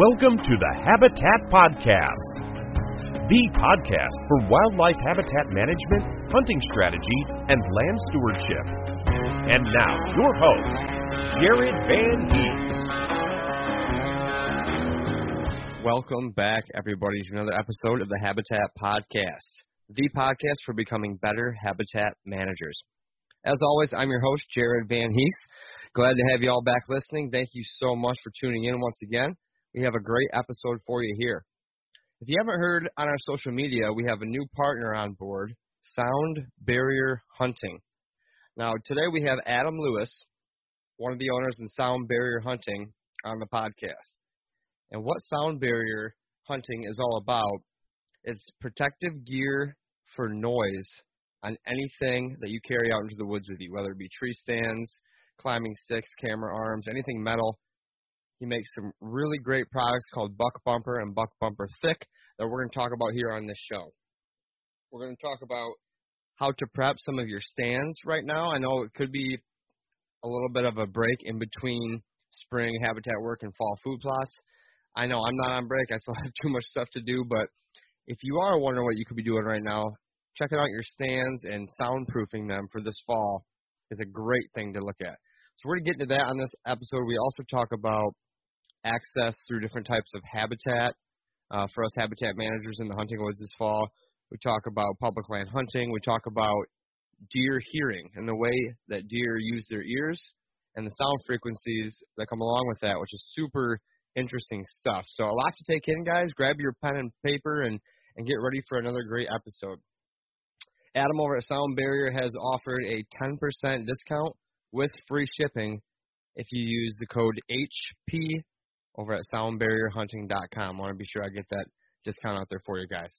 Welcome to the Habitat Podcast, the podcast for wildlife habitat management, hunting strategy, and land stewardship. And now, your host, Jared Van Hees. Welcome back, everybody, to another episode of the Habitat Podcast, the podcast for becoming better habitat managers. As always, I'm your host, Jared Van Hees. Glad to have you all back listening. Thank you so much for tuning in once again we have a great episode for you here. If you haven't heard on our social media, we have a new partner on board, Sound Barrier Hunting. Now, today we have Adam Lewis, one of the owners in Sound Barrier Hunting, on the podcast. And what Sound Barrier Hunting is all about is protective gear for noise on anything that you carry out into the woods with you, whether it be tree stands, climbing sticks, camera arms, anything metal he makes some really great products called Buck Bumper and Buck Bumper Thick that we're going to talk about here on this show. We're going to talk about how to prep some of your stands right now. I know it could be a little bit of a break in between spring habitat work and fall food plots. I know I'm not on break. I still have too much stuff to do, but if you are wondering what you could be doing right now, checking out your stands and soundproofing them for this fall is a great thing to look at. So we're going to get into that on this episode. We also talk about access through different types of habitat uh, for us habitat managers in the hunting woods this fall. We talk about public land hunting. We talk about deer hearing and the way that deer use their ears and the sound frequencies that come along with that, which is super interesting stuff. So a lot to take in, guys. Grab your pen and paper and, and get ready for another great episode. Adam over at Sound Barrier has offered a 10% discount with free shipping if you use the code HP over at soundbarrierhunting.com. I want to be sure I get that discount out there for you guys.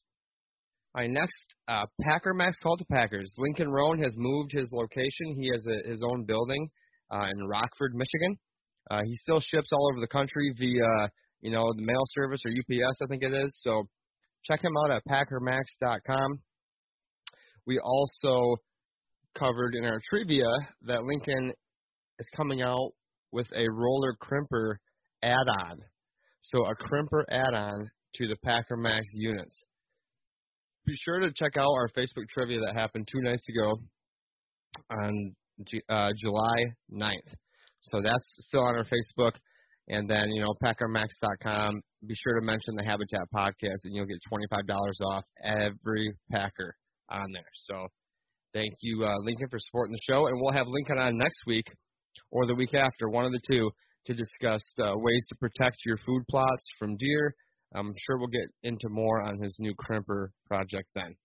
All right, next, uh, Packer Max cultipackers. Lincoln Roan has moved his location. He has a, his own building uh, in Rockford, Michigan. Uh, he still ships all over the country via, you know, the mail service or UPS, I think it is. So check him out at packermax.com. We also covered in our trivia that Lincoln is coming out with a roller crimper add-on. So a crimper add-on to the Packer Max units. Be sure to check out our Facebook trivia that happened two nights ago on uh, July 9th. So that's still on our Facebook. And then, you know, PackerMax.com. Be sure to mention the Habitat Podcast, and you'll get $25 off every Packer on there. So thank you, uh, Lincoln, for supporting the show. And we'll have Lincoln on next week or the week after, one of the two, to discuss uh, ways to protect your food plots from deer. I'm sure we'll get into more on his new crimper project then.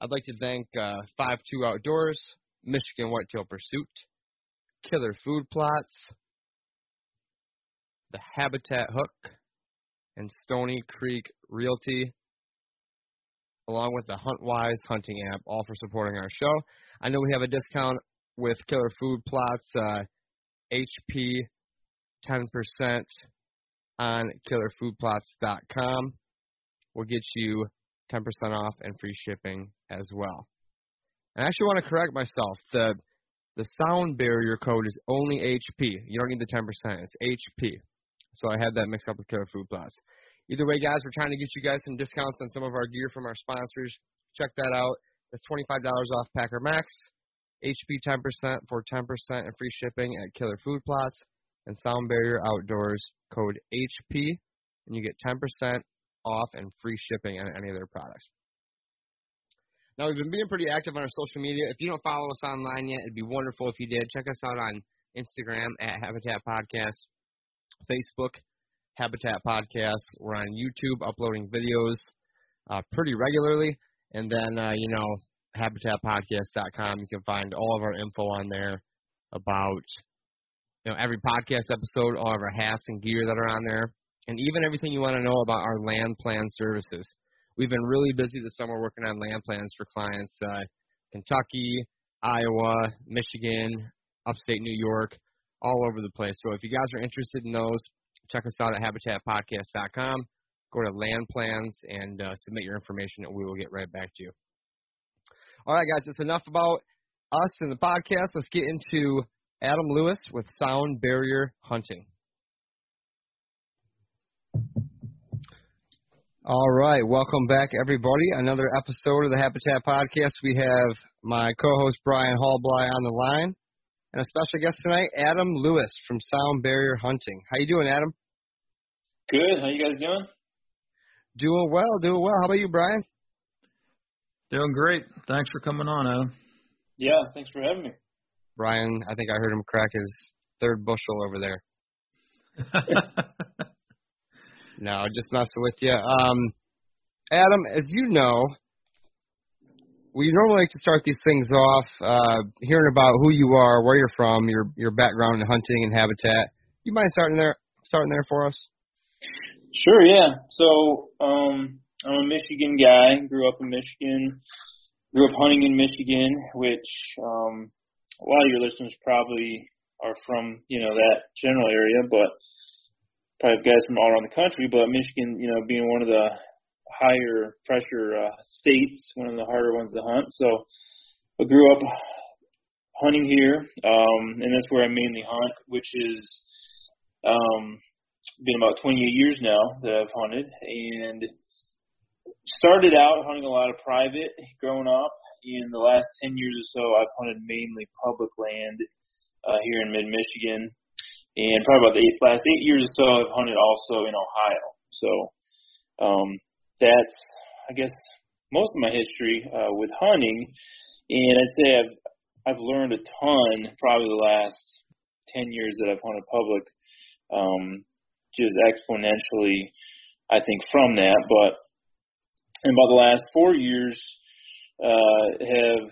I'd like to thank uh, Five Two Outdoors, Michigan Whitetail Pursuit, Killer Food Plots, the Habitat Hook, and Stony Creek Realty, along with the HuntWise hunting app, all for supporting our show. I know we have a discount with Killer Food Plots, uh, HP 10% on killerfoodplots.com. We'll get you 10% off and free shipping as well. And I actually want to correct myself. The the sound barrier code is only HP. You don't need the 10%. It's HP. So I had that mixed up with Killer Food Plots. Either way, guys, we're trying to get you guys some discounts on some of our gear from our sponsors. Check that out. It's $25 off Packer Max, HP 10% for 10% and free shipping at Killer Food Plots, and Sound Barrier Outdoors, code HP, and you get 10% off and free shipping on any of their products. Now, we've been being pretty active on our social media. If you don't follow us online yet, it'd be wonderful if you did. Check us out on Instagram at Habitat Podcast, Facebook, Habitat Podcast. We're on YouTube uploading videos uh, pretty regularly. And then, uh, you know, habitatpodcast.com. You can find all of our info on there about, you know, every podcast episode, all of our hats and gear that are on there, and even everything you want to know about our land plan services. We've been really busy this summer working on land plans for clients, uh, Kentucky, Iowa, Michigan, upstate New York, all over the place. So if you guys are interested in those, check us out at habitatpodcast.com. Go to land plans and uh, submit your information, and we will get right back to you. All right, guys, it's enough about us and the podcast. Let's get into Adam Lewis with Sound Barrier Hunting. All right, welcome back, everybody. Another episode of the Habitat Podcast. We have my co-host Brian Hallbly on the line, and a special guest tonight, Adam Lewis from Sound Barrier Hunting. How you doing, Adam? Good. How you guys doing? Doing well, doing well. How about you, Brian? Doing great. Thanks for coming on, Adam. Yeah, thanks for having me. Brian, I think I heard him crack his third bushel over there. no, just messing with you. Um, Adam, as you know, we normally like to start these things off uh, hearing about who you are, where you're from, your your background in hunting and habitat. You mind starting there, starting there for us? Sure. Yeah. So, um, I'm a Michigan guy. Grew up in Michigan. Grew up hunting in Michigan, which um, a lot of your listeners probably are from, you know, that general area, but probably guys from all around the country. But Michigan, you know, being one of the higher pressure uh, states, one of the harder ones to hunt. So I grew up hunting here, um, and that's where I mainly hunt, which is um, been about 28 years now that I've hunted, and started out hunting a lot of private growing up. In the last 10 years or so, I've hunted mainly public land uh, here in mid Michigan. And probably about the eight, last eight years or so, I've hunted also in Ohio. So um, that's, I guess, most of my history uh, with hunting. And I'd say I've I've learned a ton probably the last 10 years that I've hunted public, um, just exponentially, I think, from that. But in by the last four years, uh, have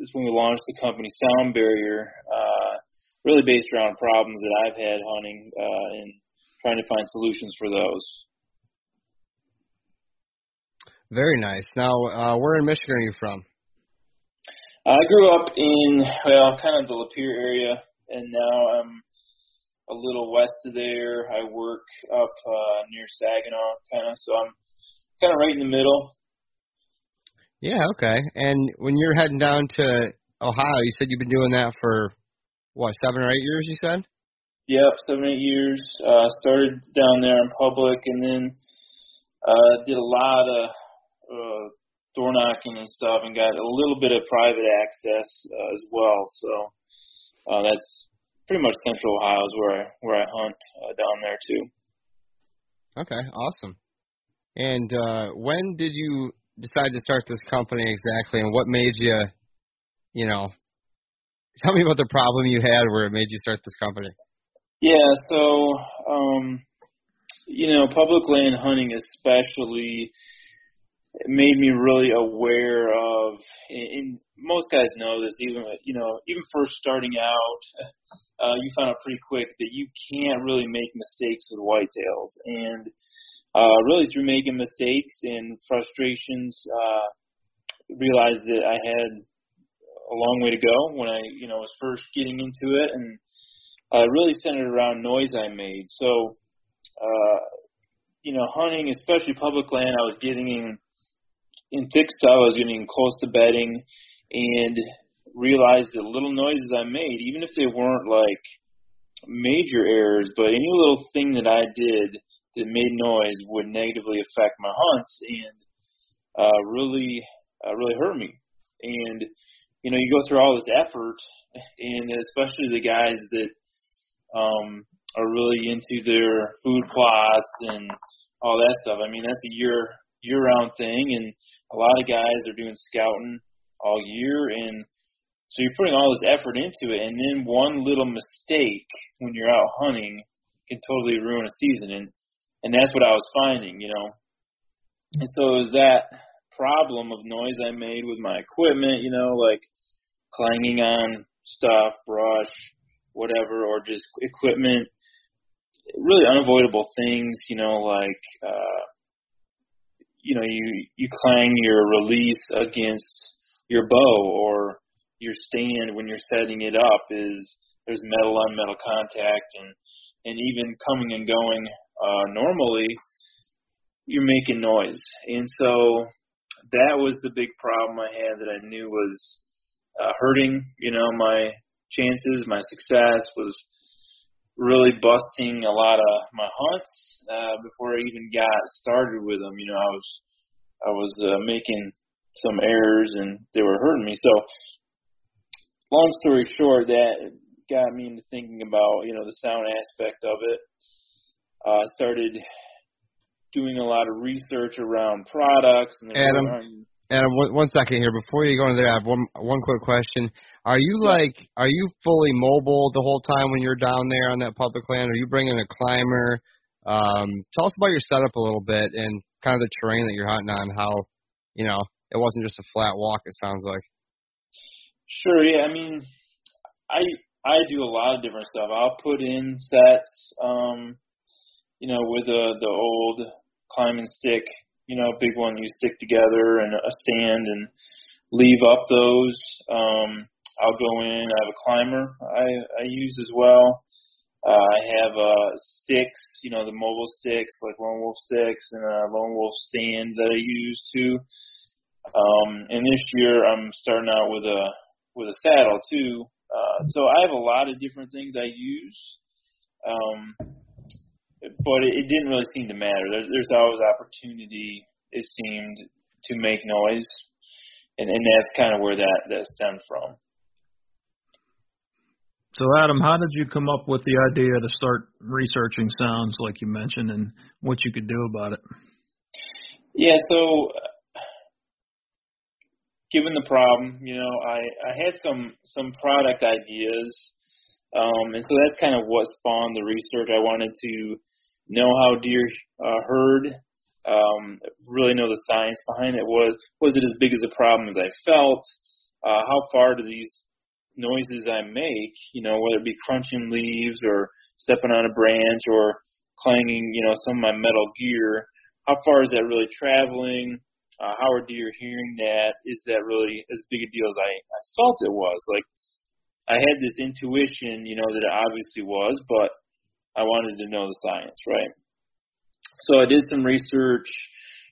is when we launched the company Sound Barrier, uh, really based around problems that I've had hunting uh, and trying to find solutions for those. Very nice. Now, uh, where in Michigan are you from? I grew up in well, kind of the Lapeer area, and now I'm a little west of there. I work up uh, near Saginaw, kind of, so I'm kind of right in the middle. Yeah, okay. And when you're heading down to Ohio, you said you've been doing that for what, seven or eight years? You said. Yep, seven eight years. Uh, started down there in public, and then uh, did a lot of uh, door knocking and stuff, and got a little bit of private access uh, as well. So uh, that's pretty much Central Ohio is where I where I hunt uh, down there too. Okay, awesome. And uh, when did you decide to start this company exactly, and what made you, you know, tell me about the problem you had where it made you start this company? Yeah, so um, you know, public land hunting especially made me really aware of. And most guys know this, even you know, even first starting out, uh, you find out pretty quick that you can't really make mistakes with whitetails, and uh, really through making mistakes and frustrations, uh, realized that I had a long way to go when I, you know, was first getting into it, and uh, really centered around noise I made. So, uh, you know, hunting, especially public land, I was getting in in thick stuff. I was getting close to bedding, and realized that little noises I made, even if they weren't like major errors, but any little thing that I did that made noise would negatively affect my hunts and uh, really, uh, really hurt me. And you know, you go through all this effort, and especially the guys that um, are really into their food plots and all that stuff. I mean, that's a year year round thing, and a lot of guys are doing scouting all year, and so you're putting all this effort into it, and then one little mistake when you're out hunting can totally ruin a season, and and that's what I was finding, you know. And so it was that problem of noise I made with my equipment, you know, like clanging on stuff, brush, whatever, or just equipment, really unavoidable things, you know, like uh you know, you you clang your release against your bow or your stand when you're setting it up is there's metal on metal contact and and even coming and going uh normally you're making noise. And so that was the big problem I had that I knew was uh, hurting, you know, my chances, my success was really busting a lot of my hunts uh, before I even got started with them. You know, I was I was uh, making some errors and they were hurting me. So, long story short, that got me into thinking about you know the sound aspect of it. Uh, started doing a lot of research around products. And Adam, Adam, one, one second here before you go into there. I have one one quick question. Are you like are you fully mobile the whole time when you're down there on that public land? Are you bringing a climber? Um, tell us about your setup a little bit and kind of the terrain that you're hunting on. How you know it wasn't just a flat walk. It sounds like. Sure. Yeah. I mean, I I do a lot of different stuff. I'll put in sets. Um, you know, with the the old climbing stick you know, big one you stick together and a stand and leave up those. Um, I'll go in. I have a climber I, I use as well. Uh, I have uh, sticks, you know, the mobile sticks like Lone Wolf sticks and a Lone Wolf stand that I use too. Um, and this year I'm starting out with a with a saddle too. Uh, so I have a lot of different things I use. Um, but it, it didn't really seem to matter. There's there's always opportunity. It seemed to make noise, and and that's kind of where that that stemmed from. So Adam, how did you come up with the idea to start researching sounds like you mentioned, and what you could do about it? Yeah, so given the problem, you know, I I had some some product ideas um, and so that's kind of what spawned the research. I wanted to know how deer uh, herd, um, really know the science behind it. Was was it as big as a problem as I felt? Uh, how far do these noises I make, you know, whether it be crunching leaves or stepping on a branch or clanging, you know, some of my metal gear, how far is that really traveling? Uh, how are deer hearing that? Is that really as big a deal as I, I felt it was? Like, I had this intuition, you know, that it obviously was, but I wanted to know the science, right? So I did some research.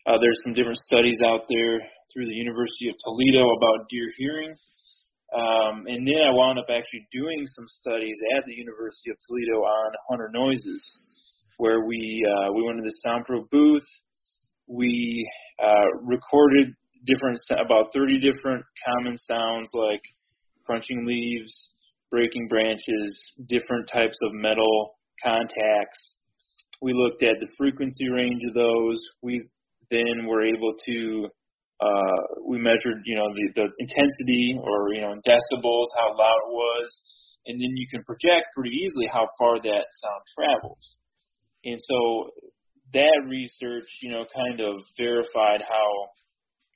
Uh, there's some different studies out there through the University of Toledo about deer hearing. Um, and then I wound up actually doing some studies at the University of Toledo on hunter noises, where we uh, we went to the soundproof booth. We uh, recorded different about 30 different common sounds like crunching leaves, breaking branches, different types of metal contacts. We looked at the frequency range of those. We then were able to uh, we measured, you know, the, the intensity or you know in decibels, how loud it was, and then you can project pretty easily how far that sound travels. And so that research, you know, kind of verified how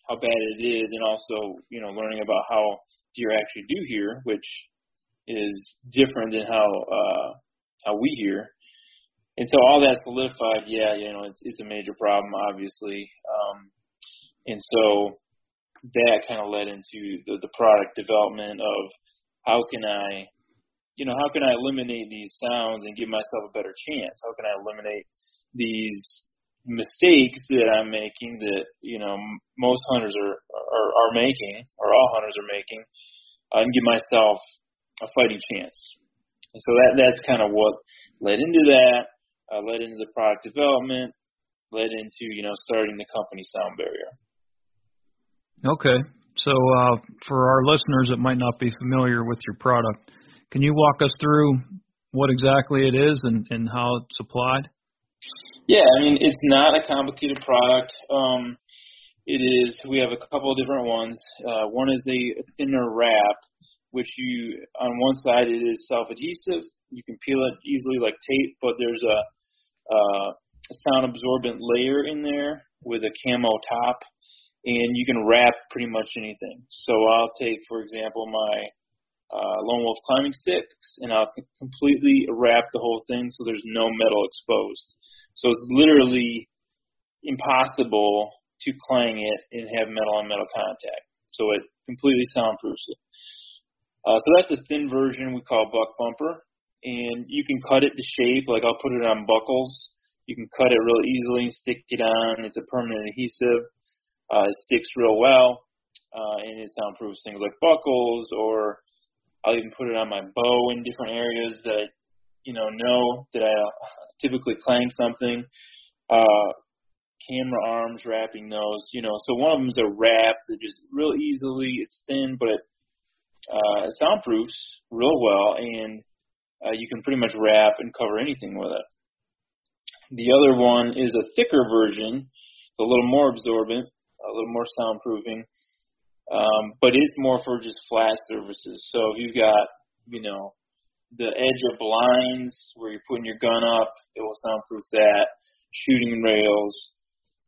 how bad it is, and also you know learning about how deer actually do hear, which is different than how uh, how we hear. And so all that solidified, yeah, you know, it's it's a major problem, obviously. Um, and so that kind of led into the, the product development of how can I, you know, how can I eliminate these sounds and give myself a better chance? How can I eliminate these mistakes that I'm making that you know most hunters are are, are making, or all hunters are making, uh, and give myself a fighting chance. And so that that's kind of what led into that, uh, led into the product development, led into you know starting the company Sound Barrier. Okay, so uh, for our listeners that might not be familiar with your product, can you walk us through what exactly it is and, and how it's applied? Yeah, I mean it's not a complicated product. Um, it is. We have a couple of different ones. Uh, one is a thinner wrap, which you on one side it is self-adhesive. You can peel it easily like tape, but there's a, uh, a sound absorbent layer in there with a camo top, and you can wrap pretty much anything. So I'll take, for example, my uh, Lone Wolf climbing sticks, and I'll completely wrap the whole thing so there's no metal exposed. So it's literally impossible to clang it and have metal on metal contact. So it completely soundproofs it. Uh, so that's a thin version we call buck bumper, and you can cut it to shape. Like I'll put it on buckles. You can cut it real easily and stick it on. It's a permanent adhesive. Uh, it sticks real well, uh, and it soundproofs things like buckles. Or I'll even put it on my bow in different areas that you know know that I typically clang something. Uh, camera arms wrapping those, you know. So one of them is a wrap that just real easily. It's thin, but it uh, soundproofs real well, and uh, you can pretty much wrap and cover anything with it. The other one is a thicker version. It's a little more absorbent, a little more soundproofing, um, but it's more for just flat surfaces. So if you've got, you know, the edge of blinds where you're putting your gun up, it will soundproof that. Shooting rails.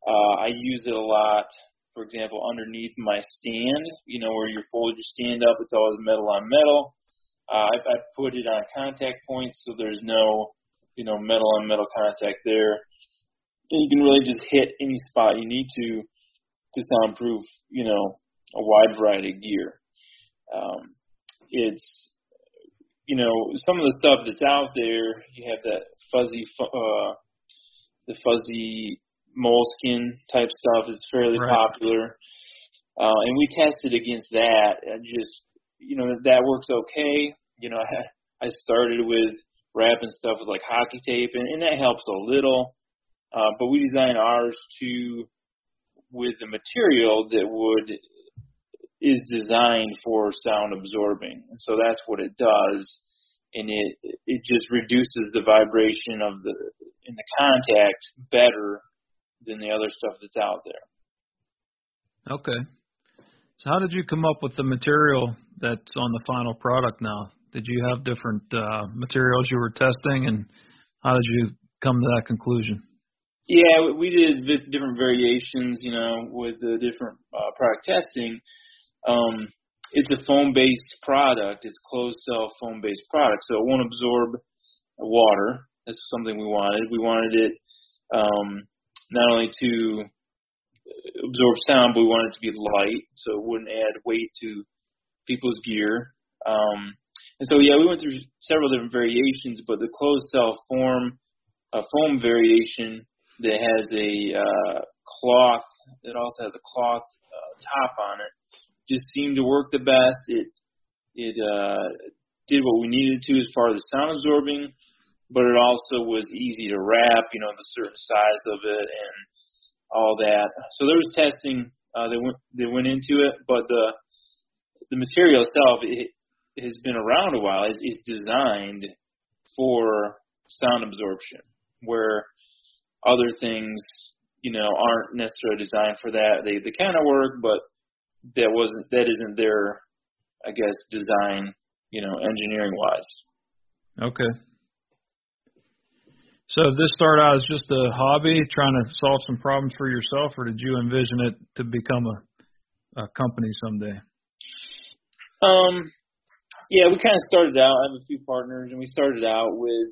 Uh, I use it a lot, for example, underneath my stand, you know, where you fold your stand up, it's always metal on metal. Uh, I, I put it on contact points so there's no, you know, metal on metal contact there. And you can really just hit any spot you need to to soundproof, you know, a wide variety of gear. Um, it's you know, some of the stuff that's out there, you have that fuzzy, uh, the fuzzy moleskin type stuff that's fairly right. popular. Uh, and we tested against that and just, you know, that works okay. You know, I, I started with wrapping stuff with like hockey tape and, and that helps a little. Uh, but we designed ours to, with a material that would is designed for sound absorbing, and so that's what it does. And it it just reduces the vibration of the in the contact better than the other stuff that's out there. Okay. So how did you come up with the material that's on the final product now? Did you have different uh, materials you were testing, and how did you come to that conclusion? Yeah, we did different variations, you know, with the different uh, product testing. Um, it's a foam-based product. It's closed cell foam-based product, so it won't absorb water. That's something we wanted. We wanted it um, not only to absorb sound, but we wanted it to be light, so it wouldn't add weight to people's gear. Um, and so, yeah, we went through several different variations, but the closed cell form, uh, foam variation that has a uh, cloth, it also has a cloth uh, top on it, just seemed to work the best. It it uh, did what we needed to as far as the sound absorbing, but it also was easy to wrap. You know, the certain size of it and all that. So there was testing uh, that went that went into it, but the the material itself it, has been around a while. It, it's designed for sound absorption, where other things, you know, aren't necessarily designed for that. They they kind of work, but that wasn't that isn't their I guess design, you know, engineering wise. Okay. So did this start out as just a hobby, trying to solve some problems for yourself, or did you envision it to become a a company someday? Um, yeah, we kind of started out. I have a few partners, and we started out with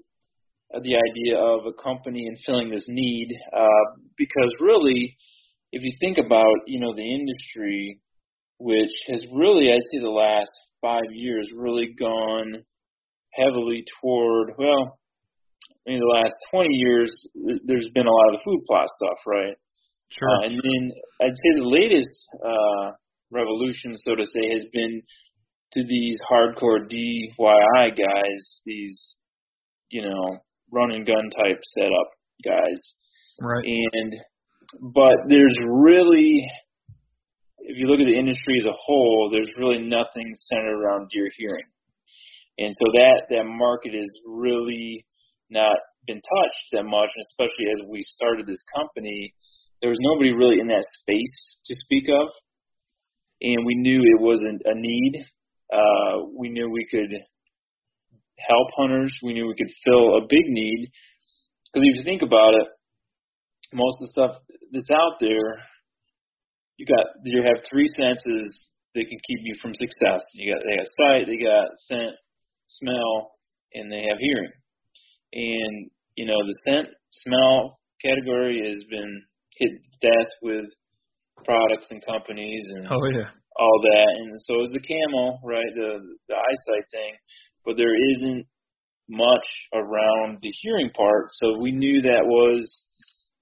uh, the idea of a company and filling this need. Uh, because really, if you think about you know the industry, which has really I'd say the last five years really gone heavily toward well, in the last 20 years, there's been a lot of the food plot stuff, right? Sure. Uh, and then I'd say the latest uh, revolution, so to say, has been to these hardcore DIY guys, these, you know, run and gun type setup guys. Right. And, but there's really, if you look at the industry as a whole, there's really nothing centered around deer hearing. And so that, that market is really not been touched that much, and especially as we started this company, there was nobody really in that space to speak of. And we knew it wasn't a need uh, we knew we could help hunters. We knew we could fill a big need. Because if you think about it, most of the stuff that's out there, you got you have three senses that can keep you from success. You got they got sight, they got scent, smell, and they have hearing. And you know the scent, smell category has been hit death with products and companies and oh yeah all that, and so is the camo, right? The the eyesight thing, but there isn't much around the hearing part. So we knew that was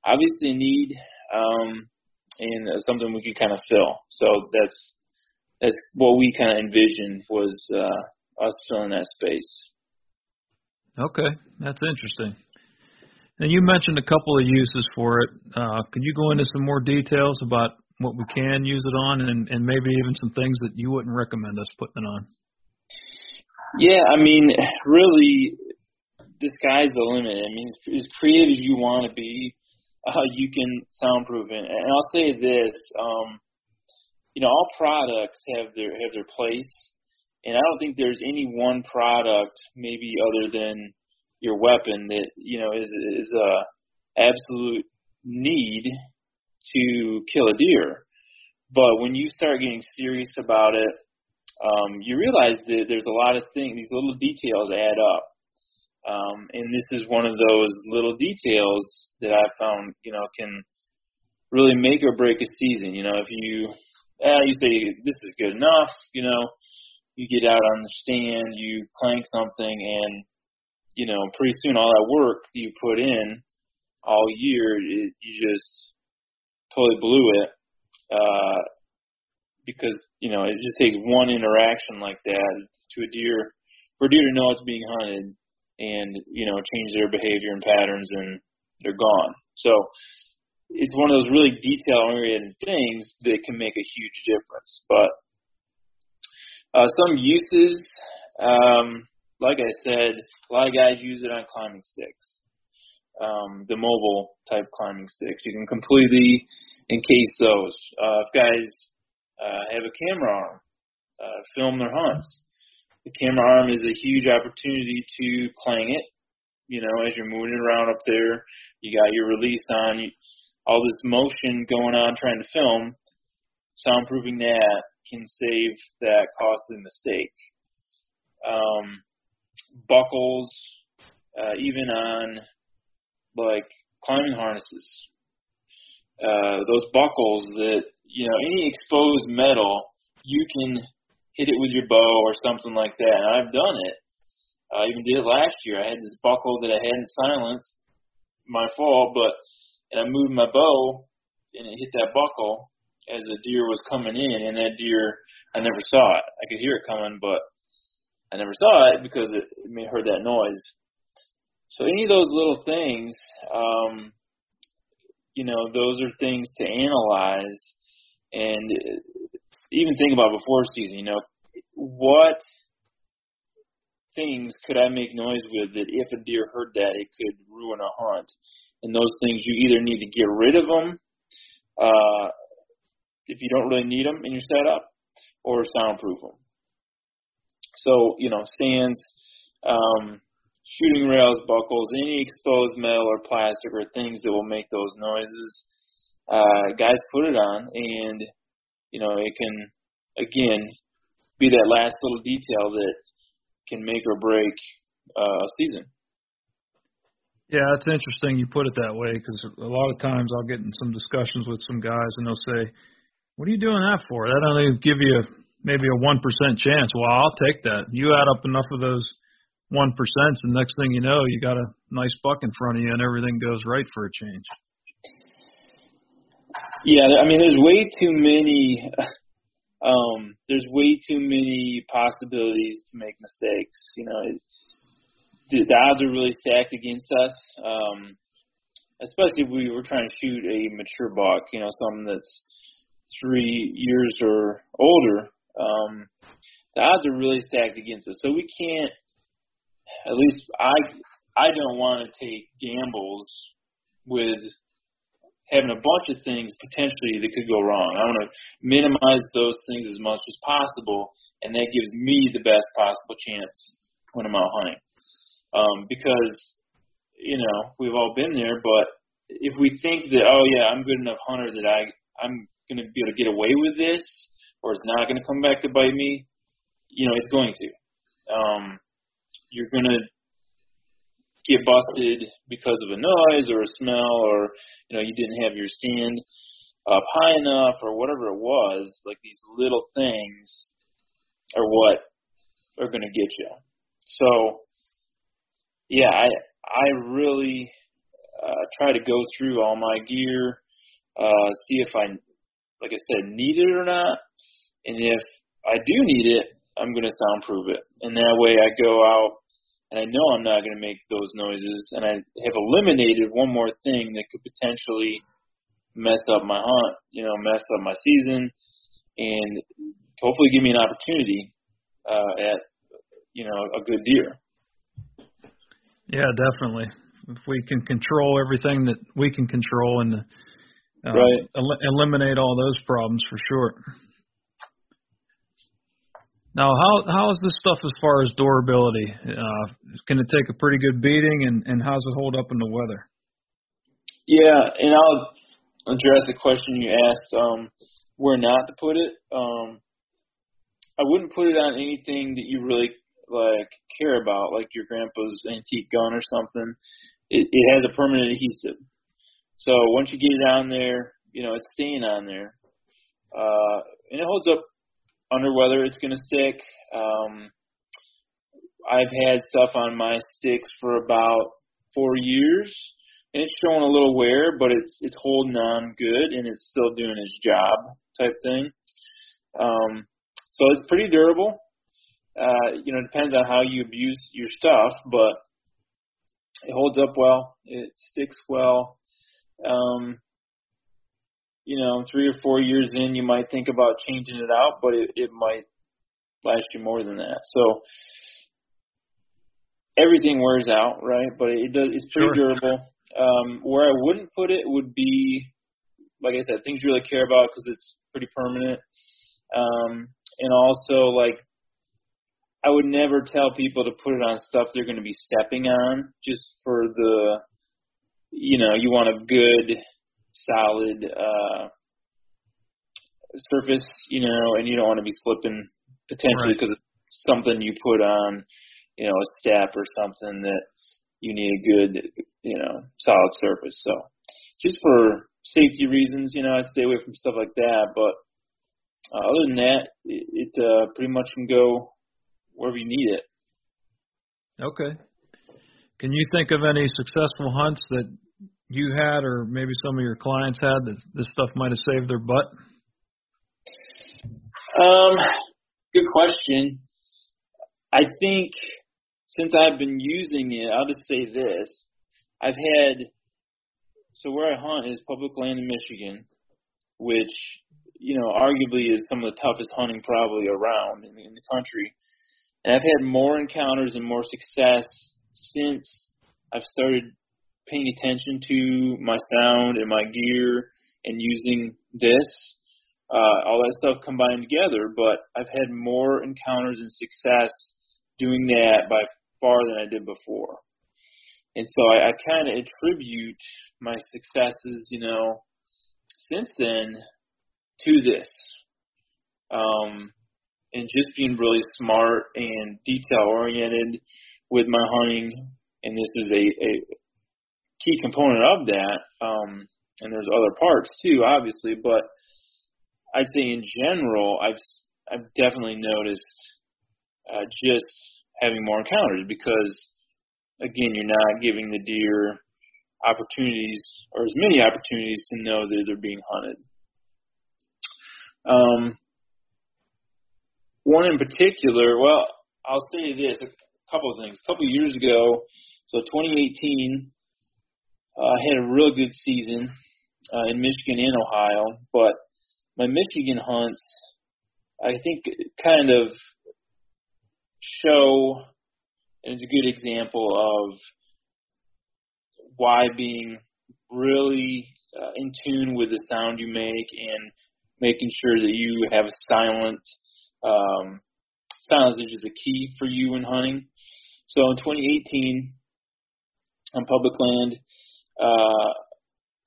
obviously a need, um, and something we could kind of fill. So that's that's what we kind of envisioned was uh, us filling that space. Okay, that's interesting. And you mentioned a couple of uses for it. Uh, can you go into some more details about what we can use it on, and and maybe even some things that you wouldn't recommend us putting it on. Yeah, I mean, really, the sky's the limit. I mean, as creative as you want to be, uh, you can soundproof it. And I'll say this, um, you know, all products have their have their place, and I don't think there's any one product, maybe other than your weapon, that you know is is a absolute need to kill a deer. But when you start getting serious about it, um, you realize that there's a lot of things, these little details add up. Um, and this is one of those little details that I found, you know, can really make or break a season. You know, if you, eh, you say this is good enough, you know, you get out on the stand, you clank something, and you know, pretty soon all that work you put in all year, it, you just totally blew it uh, because you know it just takes one interaction like that to a deer for a deer to know it's being hunted and you know change their behavior and patterns and they're gone. So it's one of those really detail oriented things that can make a huge difference. But uh, some uses, um, like I said, a lot of guys use it on climbing sticks um, the mobile type climbing sticks. You can completely encase those. Uh, if guys uh, have a camera arm, uh, film their hunts. The camera arm is a huge opportunity to clang it. You know, as you're moving around up there, you got your release on, you, all this motion going on trying to film. Soundproofing that can save that costly mistake. Um, buckles, uh, even on like climbing harnesses, uh, those buckles that you know any exposed metal, you can hit it with your bow or something like that. And I've done it. I even did it last year. I had this buckle that I hadn't silenced, my fault, but and I moved my bow and it hit that buckle as a deer was coming in, and that deer I never saw it. I could hear it coming, but I never saw it because it, it heard that noise. So any of those little things, um, you know, those are things to analyze and even think about before season. You know, what things could I make noise with that if a deer heard that it could ruin a hunt? And those things you either need to get rid of them uh, if you don't really need them in your setup, or soundproof them. So you know, stands. Um, shooting rails, buckles, any exposed metal or plastic or things that will make those noises. Uh, guys put it on, and you know, it can again be that last little detail that can make or break uh, a season. Yeah, it's interesting you put it that way because a lot of times I'll get in some discussions with some guys and they'll say, "What are you doing that for? That only give you maybe a one percent chance." Well, I'll take that. You add up enough of those one percents, and next thing you know, you got a nice buck in front of you, and everything goes right for a change. Yeah, I mean, there's way too many. Um, there's way too many possibilities to make mistakes. You know, it, the, the odds are really stacked against us. Um, especially if we were trying to shoot a mature buck, you know, something that's three years or older. Um, the odds are really stacked against us, so we can't. At least I, I don't want to take gambles with having a bunch of things potentially that could go wrong. I want to minimize those things as much as possible, and that gives me the best possible chance when I'm out hunting um, because you know we've all been there. But if we think that oh yeah, I'm good enough hunter that I I'm going to be able to get away with this, or it's not going to come back to bite me, you know, it's going to. Um, you're going to get busted because of a noise or a smell, or you know, you didn't have your stand up high enough, or whatever it was. Like these little things are what are going to get you. So yeah, I I really uh, try to go through all my gear, uh, see if I, like I said, need it or not, and if I do need it, I'm going to soundproof it, and that way I go out and I know I'm not going to make those noises, and I have eliminated one more thing that could potentially mess up my hunt, you know, mess up my season, and hopefully give me an opportunity uh, at you know a good deer. Yeah, definitely. If we can control everything that we can control and uh, right. el- eliminate all those problems for sure. Now, how how is this stuff as far as durability? Uh, can it take a pretty good beating, and and how's it hold up in the weather? Yeah, and I'll address the question you asked. Um, where not to put it? Um, I wouldn't put it on anything that you really like care about, like your grandpa's antique gun or something, it, it has a permanent adhesive. So once you get it on there, you know it's staying on there, uh, and it holds up under weather. It's going to stick. Um, I've had stuff on my sticks for about four years, and it's showing a little wear, but it's it's holding on good, and it's still doing its job type thing. Um, so it's pretty durable. Uh, you know, it depends on how you abuse your stuff, but it holds up well. It sticks well. Um, you know, three or four years in, you might think about changing it out, but it, it might last you more than that. So everything wears out, right? But it does. It's pretty sure. durable. Um, where I wouldn't put it would be, like I said, things you really care about because it's pretty permanent. Um, and also like I would never tell people to put it on stuff they're going to be stepping on just for the, you know, you want a good, solid uh, surface, you know, and you don't want to be slipping potentially Right. because it's something you put on, you know, a step or something that you need a good, you know, solid surface. So just for safety reasons, you know, I'd stay away from stuff like that. But uh, other than that, it, it uh, pretty much can go wherever you need it. Okay. Can you think of any successful hunts that you had, or maybe some of your clients had, that this stuff might have saved their butt? Um, good question. I think since I've been using it, I'll just say this: I've had so where I hunt is public land in Michigan, which you know arguably is some of the toughest hunting probably around in, in the country. And I've had more encounters and more success since I've started paying attention to my sound and my gear and using this uh, all that stuff combined together. But I've had more encounters and success doing that by far than I did before. And so I, I kind of attribute my successes, you know, since then to this. um, and just being really smart and detail oriented with my hunting. And this is a, a key component of that. Um, and there's other parts too, obviously, but I'd say in general, I've I've definitely noticed uh, just having more encounters because again, you're not giving the deer opportunities or as many opportunities to know that they're being hunted. Um, one in particular, well, I'll say this: a couple of things. A couple of years ago, so 2018, uh, I had a real good season uh, in Michigan and Ohio, but my Michigan hunts, I think, kind of show, and it's a good example of why being really uh, in tune with the sound you make and making sure that you have a silent um, silence is a key for you in hunting. So in 2018, on public land, uh,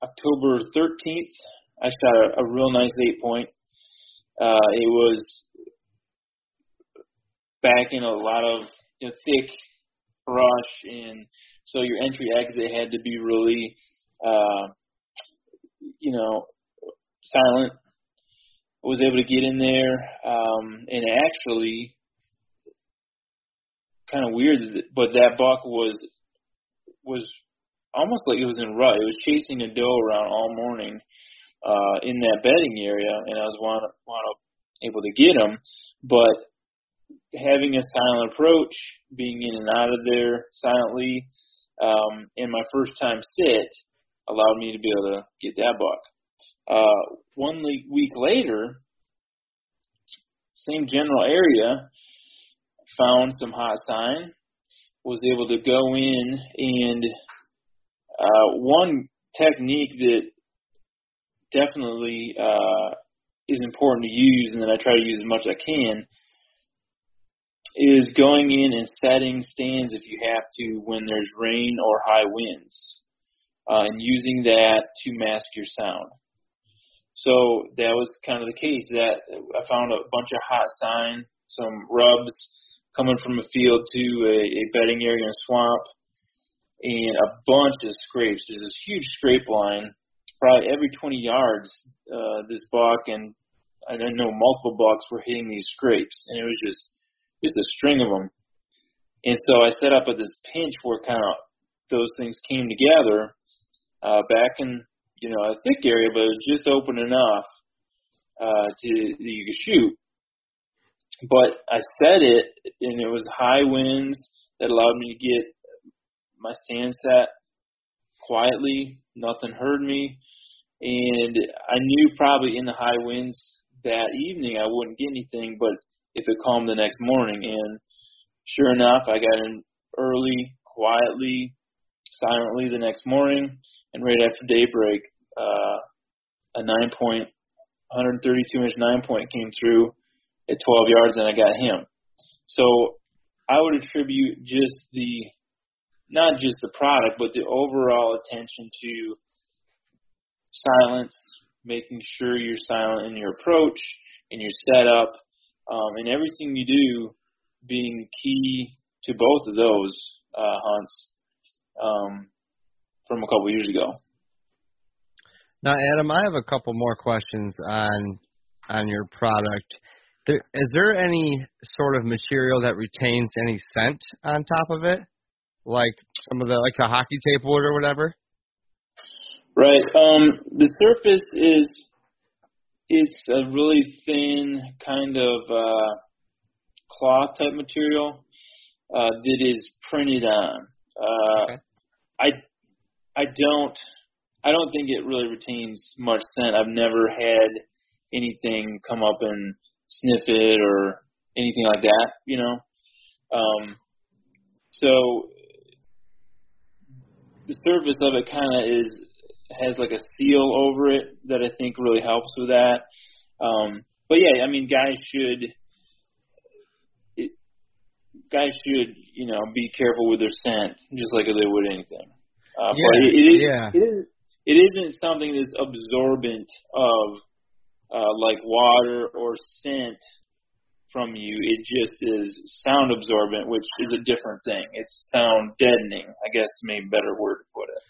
October 13th, I shot a, a real nice eight point. Uh, it was back in a lot of you know, thick brush, and so your entry exit had to be really, uh, you know, silent. Was able to get in there, um, and actually, kind of weird, but that buck was was almost like it was in rut. It was chasing a doe around all morning uh, in that bedding area, and I was want want able to get him, but having a silent approach, being in and out of there silently, um, and my first time sit allowed me to be able to get that buck. Uh, one week later, same general area, found some hot sign, was able to go in and uh, one technique that definitely uh, is important to use, and that I try to use as much as I can, is going in and setting stands if you have to when there's rain or high winds, uh, and using that to mask your sound. So that was kind of the case. That I found a bunch of hot sign, some rubs coming from a field to a, a bedding area and swamp, and a bunch of scrapes. There's this huge scrape line, probably every 20 yards. Uh, this buck and I don't know multiple bucks were hitting these scrapes, and it was just just a string of them. And so I set up at this pinch where kind of those things came together uh, back in you know a thick area, but it was just open enough uh, to that you could shoot. But I set it, and it was high winds that allowed me to get my stand sat quietly. Nothing heard me, and I knew probably in the high winds that evening I wouldn't get anything, but if it calmed the next morning, and sure enough, I got in early, quietly, silently the next morning, and right after daybreak, uh, a nine point, 132 inch nine point came through at 12 yards, and I got him. So I would attribute just the not just the product, but the overall attention to silence, making sure you're silent in your approach, in your setup, um, and everything you do being key to both of those uh, hunts um, from a couple years ago. Now, Adam, I have a couple more questions on on your product. There, is there any sort of material that retains any scent on top of it? Like some of the like the hockey tape wood or whatever? Right. Um, the surface is it's a really thin kind of uh, cloth type material uh, that is printed on. Uh, okay. I I don't I don't think it really retains much scent. I've never had anything come up and sniff it or anything like that. You know. Um, so the surface of it kind of is has like a seal over it that I think really helps with that. Um, but yeah, I mean, guys should it, guys should you know be careful with their scent just like they would anything. Uh, yeah, but it, it is, yeah. it is it isn't something that's absorbent of uh, like water or scent from you. It just is sound absorbent, which is a different thing. It's sound deadening, I guess, maybe better word to put it.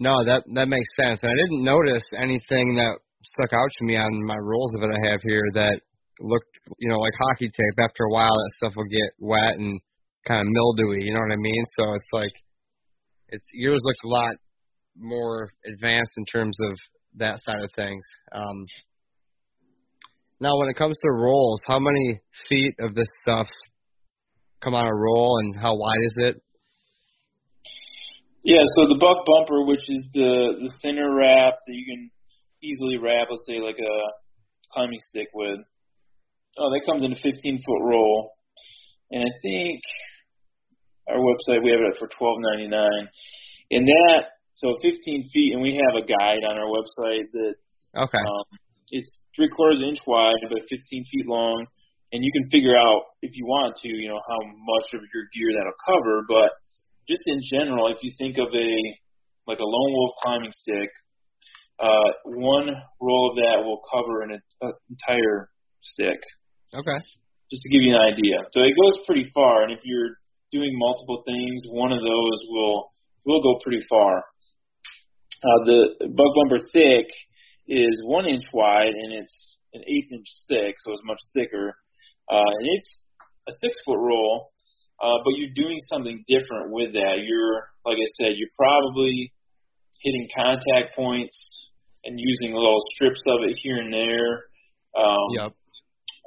No, that that makes sense. And I didn't notice anything that stuck out to me on my rolls of it I have here that looked, you know, like hockey tape. After a while, that stuff will get wet and kind of mildewy. You know what I mean? So it's like, it's yours looked a lot more advanced in terms of that side of things. Um, now, when it comes to rolls, how many feet of this stuff come on a roll, and how wide is it? Yeah, so the buck bumper, which is the the thinner wrap that you can easily wrap, let's say like a climbing stick with. Oh, that comes in a 15 foot roll, and I think our website we have it for 12.99. And that so 15 feet, and we have a guide on our website that Okay. um, it's three quarters inch wide, but 15 feet long, and you can figure out if you want to, you know, how much of your gear that'll cover. But just in general, if you think of a like a lone wolf climbing stick, uh, one roll of that will cover an, an entire stick. Okay. Just to give you an idea, so it goes pretty far. And if you're doing multiple things, one of those will will go pretty far. Uh, the buck bumper thick is one inch wide and it's an eighth inch thick, so it's much thicker. Uh, and it's a six foot roll, uh, but you're doing something different with that. You're, like I said, you're probably hitting contact points and using little strips of it here and there. Um, Yep.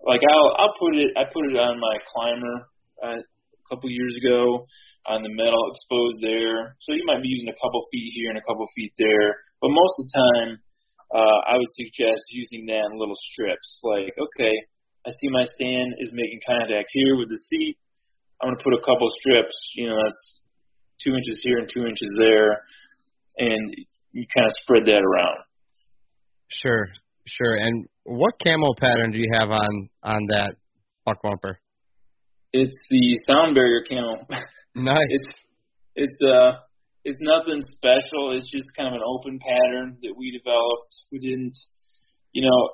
like I'll I'll put it I put it on my climber uh, a couple years ago on the metal exposed there. So you might be using a couple feet here and a couple feet there, but most of the time uh, I would suggest using that in little strips. Like okay, I see my stand is making contact here with the seat. I'm gonna put a couple strips. You know that's two inches here and two inches there, and you kind of spread that around. Sure, sure. And what camo pattern do you have on on that buck bumper? It's the sound barrier camo. Nice. it's it's uh it's nothing special. It's just kind of an open pattern that we developed. We didn't, you know,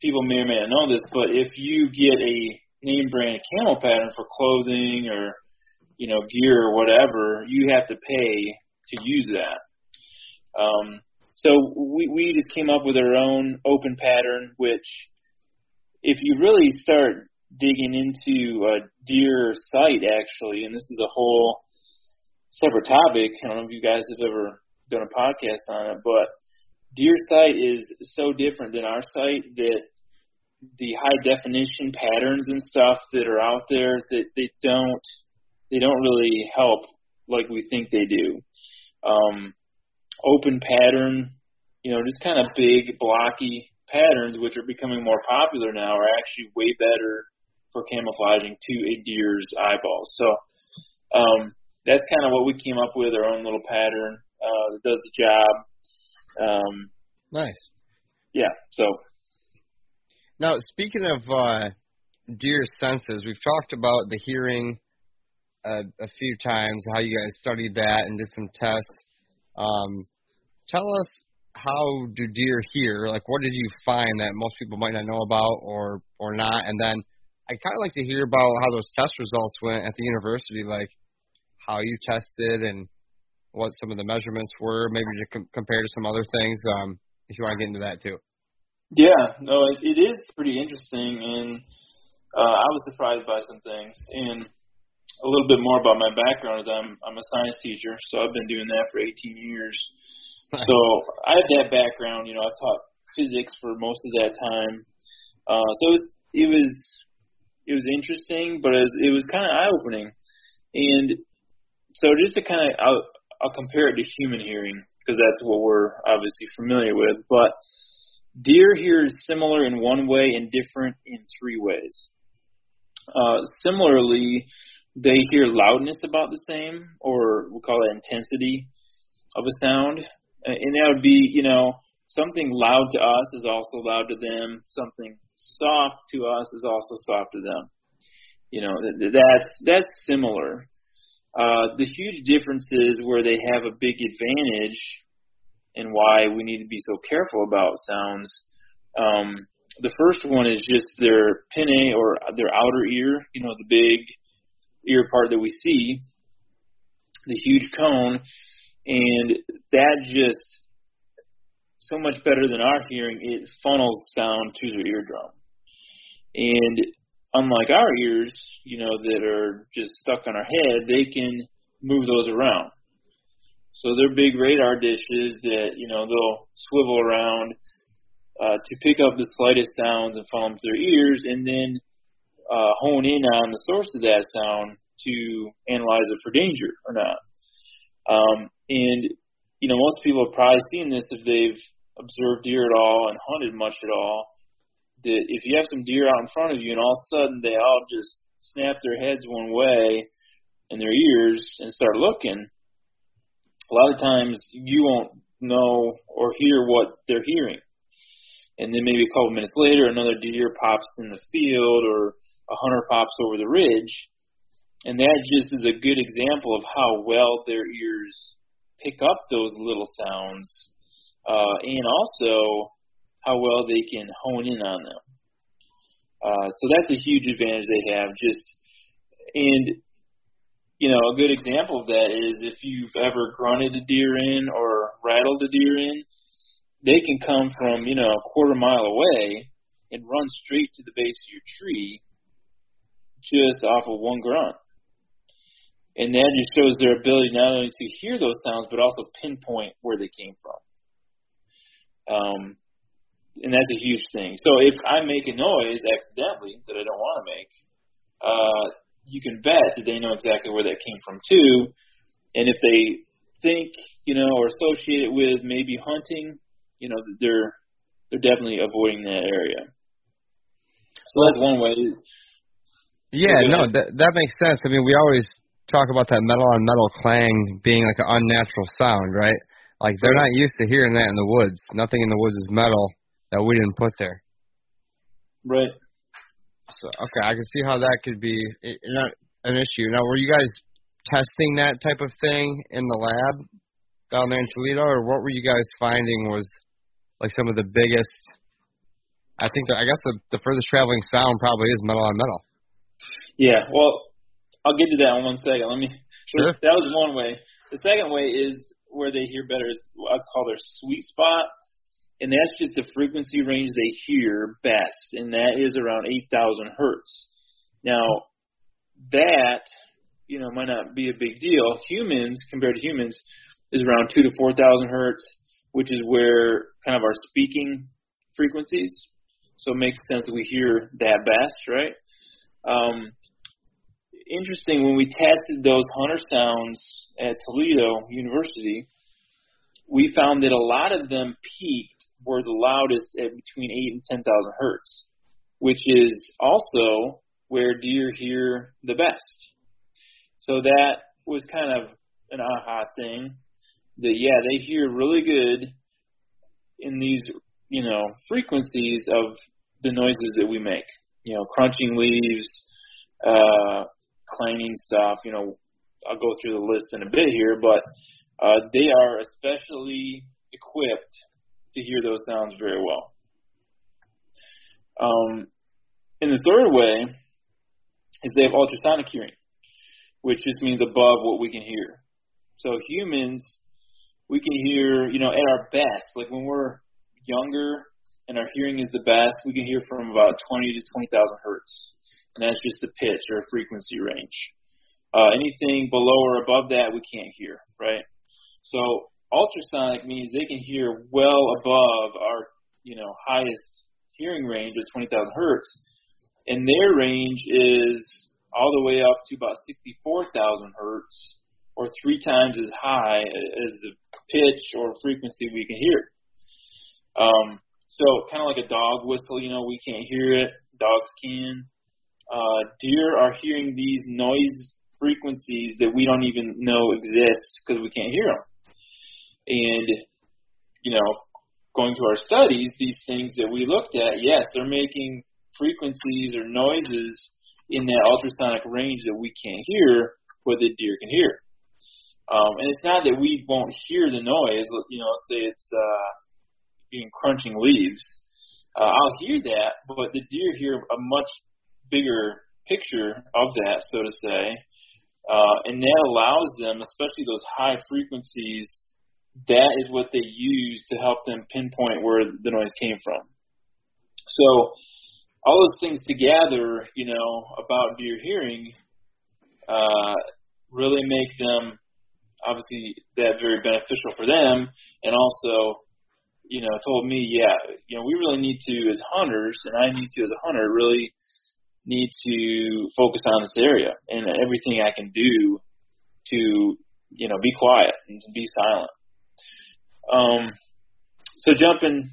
people may or may not know this, but if you get a name brand camo pattern for clothing or you know gear or whatever, you have to pay to use that. Um, so we we just came up with our own open pattern, which if you really start digging into a deer sight actually, and this is a whole separate topic. I don't know if you guys have ever done a podcast on it, but deer sight is so different than our sight that the high definition patterns and stuff that are out there that they don't they don't really help like we think they do. Um, open pattern, you know, just kind of big blocky patterns which are becoming more popular now are actually way better for camouflaging to a deer's eyeballs. So um, that's kind of what we came up with, our own little pattern uh, that does the job. Um, nice. yeah, so Now, speaking of uh, deer senses, we've talked about the hearing uh, a few times, how you guys studied that and did some tests. Um, tell us how do deer hear? Like, what did you find that most people might not know about or or not? And then I'd kind of like to hear about how those test results went at the university, like how you tested and what some of the measurements were, maybe to com- compare to some other things. Um, if you want to get into that too. Yeah, no, it, it is pretty interesting, and uh, I was surprised by some things. And a little bit more about my background is I'm I'm a science teacher, so I've been doing that for 18 years. So I have that background. You know, I taught physics for most of that time. Uh, so it was it was it was interesting, but it was, it was kind of eye opening. And so just to kind of I'll, I'll compare it to human hearing because that's what we're obviously familiar with, but Deer hears similar in one way and different in three ways. Uh, similarly, they hear loudness about the same, or we'll call it intensity of a sound. And that would be, you know, something loud to us is also loud to them. Something soft to us is also soft to them. You know, th- th- that's that's similar. Uh, the huge differences where they have a big advantage and why we need to be so careful about sounds Um, the first one is just their pinnae or their outer ear, you know, the big ear part that we see, the huge cone, and that just so much better than our hearing, it funnels sound to their eardrum. And unlike our ears, you know, that are just stuck on our head, they can move those around. So they're big radar dishes that, you know, they'll swivel around uh, to pick up the slightest sounds and funnel them to their ears and then uh, hone in on the source of that sound to analyze it for danger or not. Um, and, you know, most people have probably seen this if they've observed deer at all and hunted much at all. That if you have some deer out in front of you and all of a sudden they all just snap their heads one way and their ears and start looking, a lot of times you won't know or hear what they're hearing. And then maybe a couple minutes later, another deer pops in the field or a hunter pops over the ridge. And that just is a good example of how well their ears pick up those little sounds uh, and also how well they can hone in on them. Uh, so that's a huge advantage they have. Just and you know a good example of that is if you've ever grunted a deer in or rattled a deer in, they can come from you know a quarter mile away and run straight to the base of your tree just off of one grunt. And that just shows their ability not only to hear those sounds, but also pinpoint where they came from. Um, and that's a huge thing. So if I make a noise accidentally that I don't want to make, uh, you can bet that they know exactly where that came from too. And if they think, you know, or associate it with maybe hunting, you know, they're they're definitely avoiding that area. So that's one way. Yeah, no, that that makes sense. I mean, we always talk about that metal on metal clang being like an unnatural sound, right? Like they're not used to hearing that in the woods. Nothing in the woods is metal that we didn't put there. Right. So okay, I can see how that could be eh, not an issue. Now, were you guys testing that type of thing in the lab down there in Toledo, or what were you guys finding was like some of the biggest? I think I guess the the furthest traveling sound probably is metal on metal. Yeah. Well, I'll get to that in one second. Let me. Sure. That was one way. The second way is where they hear better is what I call their sweet spot, and that's just the frequency range they hear best, and that is around 8,000 hertz. Now, that you know might not be a big deal. Humans compared to humans is around two to 4,000 hertz, which is where kind of our speaking frequencies. So it makes sense that we hear that best, right? Um, interesting when we tested those hunter sounds at Toledo University, we found that a lot of them peaked were the loudest at between eight and ten thousand hertz, which is also where deer hear the best. So that was kind of an aha thing. That yeah, they hear really good in these you know frequencies of the noises that we make. You know, crunching leaves, uh, clanging stuff. You know, I'll go through the list in a bit here, but uh, they are especially equipped to hear those sounds very well. Um, and the third way is they have ultrasonic hearing, which just means above what we can hear. So humans, we can hear, you know, at our best, like when we're younger and our hearing is the best, we can hear from about 20 to 20,000 hertz and that's just a pitch or a frequency range. Uh, anything below or above that, we can't hear, right? So ultrasonic means they can hear well above our, you know, highest hearing range of 20,000 hertz, and their range is all the way up to about 64,000 hertz, or three times as high as the pitch or frequency we can hear. Um, so kind of like a dog whistle, you know, we can't hear it. Dogs can uh, deer are hearing these noise frequencies that we don't even know exist because we can't hear them. And, you know, going to our studies, these things that we looked at, yes, they're making frequencies or noises in that ultrasonic range that we can't hear, but the deer can hear. Um, and it's not that we won't hear the noise. You know, let's say it's uh, being crunching leaves. uh, I'll hear that, but the deer hear a much bigger picture of that, so to say, uh, and that allows them, especially those high frequencies, that is what they use to help them pinpoint where the noise came from. So all those things together, you know, about deer hearing, uh, really make them obviously that very beneficial for them, and also, you know, told me, yeah, you know, we really need to as hunters, and I need to as a hunter, really need to focus on this area and everything I can do to, you know, be quiet and be silent. Um, so jumping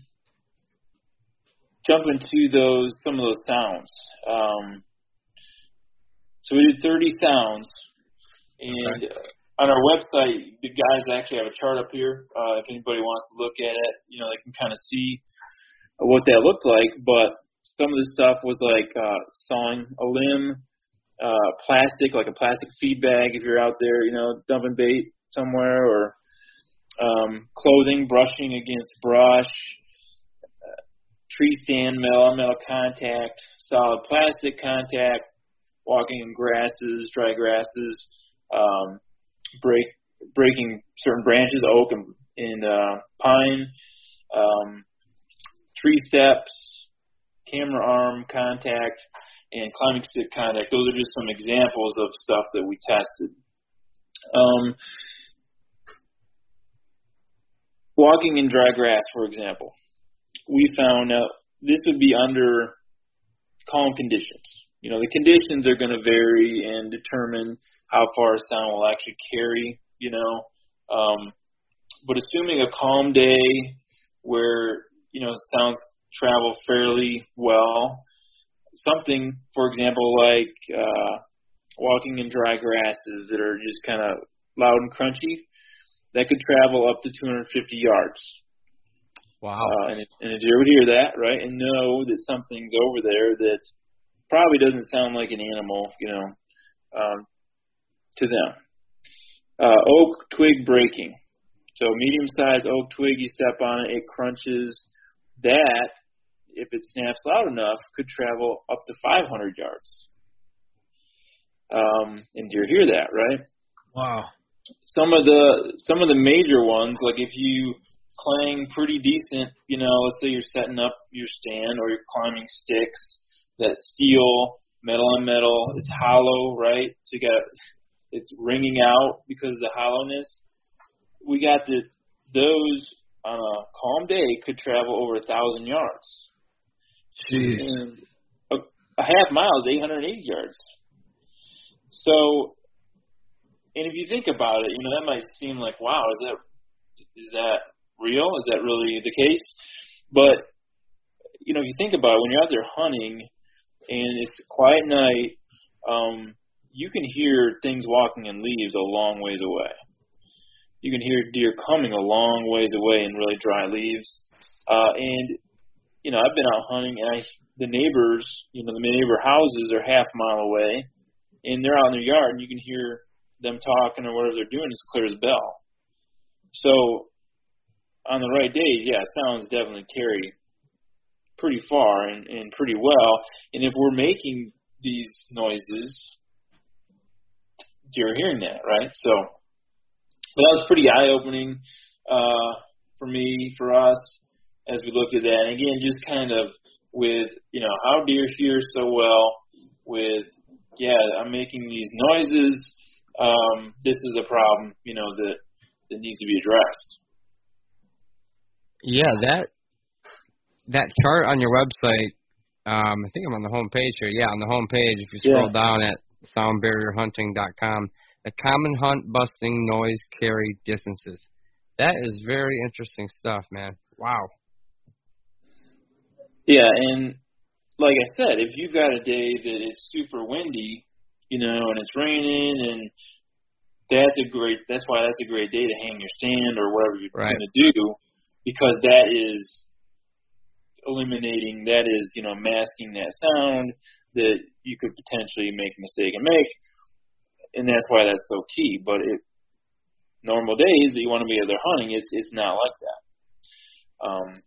jumping to those some of those sounds. Um, so we did 30 sounds, and okay. on our website, the guys actually have a chart up here. Uh, if anybody wants to look at it, you know, they can kind of see what that looked like. But some of the stuff was like uh, sawing a limb, uh, plastic, like a plastic feed bag if you're out there, you know, dumping bait somewhere, or um, clothing, brushing against brush, uh, tree stand metal, metal contact, solid plastic contact, walking in grasses, dry grasses, um, break breaking certain branches, oak and, and uh, pine, um, tree steps, camera arm contact, and climbing stick contact. Those are just some examples of stuff that we tested. Um, walking in dry grass, for example, we found out this would be under calm conditions. You know, the conditions are going to vary and determine how far sound will actually carry, you know. Um, but assuming a calm day where, you know, sounds travel fairly well, something, for example, like uh, walking in dry grasses that are just kind of loud and crunchy, that could travel up to 250 yards. Wow. Uh, and, and a deer would hear that, right, and know that something's over there that probably doesn't sound like an animal, you know, um, to them. Uh, oak twig breaking. So medium-sized oak twig, you step on it, it crunches. That, if it snaps loud enough, could travel up to 500 yards. Um, and deer hear that, right? Wow some of the some of the major ones, like if you clang pretty decent, you know, let's say you're setting up your stand or you're climbing sticks that steel, metal on metal, it's hollow, right? So you got it's ringing out because of the hollowness. We got the those on a calm day could travel over a thousand yards. Jeez. And a, a half mile is 880 yards. So and if you think about it, you know that might seem like, wow, is that is that real? Is that really the case? But you know, if you think about it, when you're out there hunting and it's a quiet night, um, you can hear things walking in leaves a long ways away. You can hear deer coming a long ways away in really dry leaves. Uh, and you know, I've been out hunting, and I the neighbors, you know, the neighbor houses are half a mile away, and they're out in their yard, and you can hear them talking or whatever they're doing is clear as bell. So on the right day, yeah, sounds definitely carry pretty far and, and pretty well. And if we're making these noises, you're hearing that, right? So that was pretty eye opening uh, for me, for us, as we looked at that. And again, just kind of with you know how deer hear so well. With yeah, I'm making these noises um, this is a problem, you know, that that needs to be addressed. Yeah, that that chart on your website. Um, I think I'm on the home page here. Yeah, on the home page, if you scroll yeah. down at soundbarrierhunting.com, the common hunt busting noise carry distances. That is very interesting stuff, man. Wow. Yeah, and like I said, if you've got a day that is super windy, you know, and it's raining, and that's a great. That's why that's a great day to hang your stand or whatever you're right. going to do, because that is eliminating. That is, you know, masking that sound that you could potentially make a mistake and make, and that's why that's so key. But it normal days that you want to be out there hunting, it's it's not like that. Um,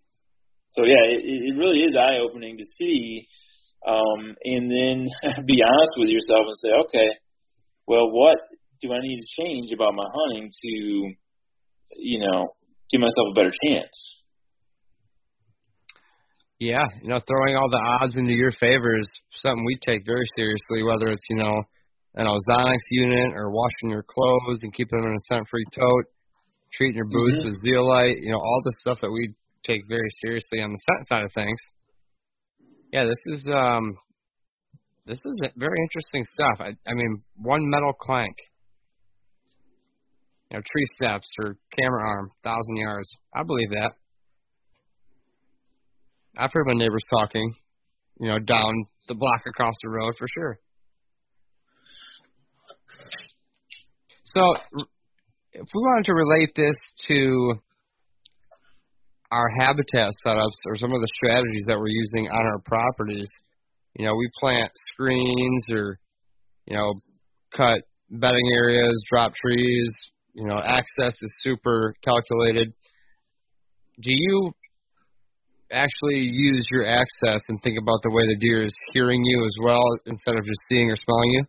so yeah, it, it really is eye opening to see, um, and then be honest with yourself and say, okay, well, what do I need to change about my hunting to, you know, give myself a better chance? Yeah, you know, throwing all the odds into your favor is something we take very seriously, whether it's, you know, an ozonics unit or washing your clothes and keeping them in a scent free tote, treating your boots mm-hmm. with zeolite, you know, all the stuff that we take very seriously on the scent side of things. Yeah, this is um this is very interesting stuff. I I mean, one metal clank. You know, tree steps or camera arm, thousand yards. I believe that. I've heard my neighbors talking, you know, down the block across the road for sure. So, if we wanted to relate this to our habitat setups or some of the strategies that we're using on our properties, you know, we plant screens or, you know, cut bedding areas, drop trees, you know, access is super calculated. Do you actually use your access and think about the way the deer is hearing you as well instead of just seeing or smelling you?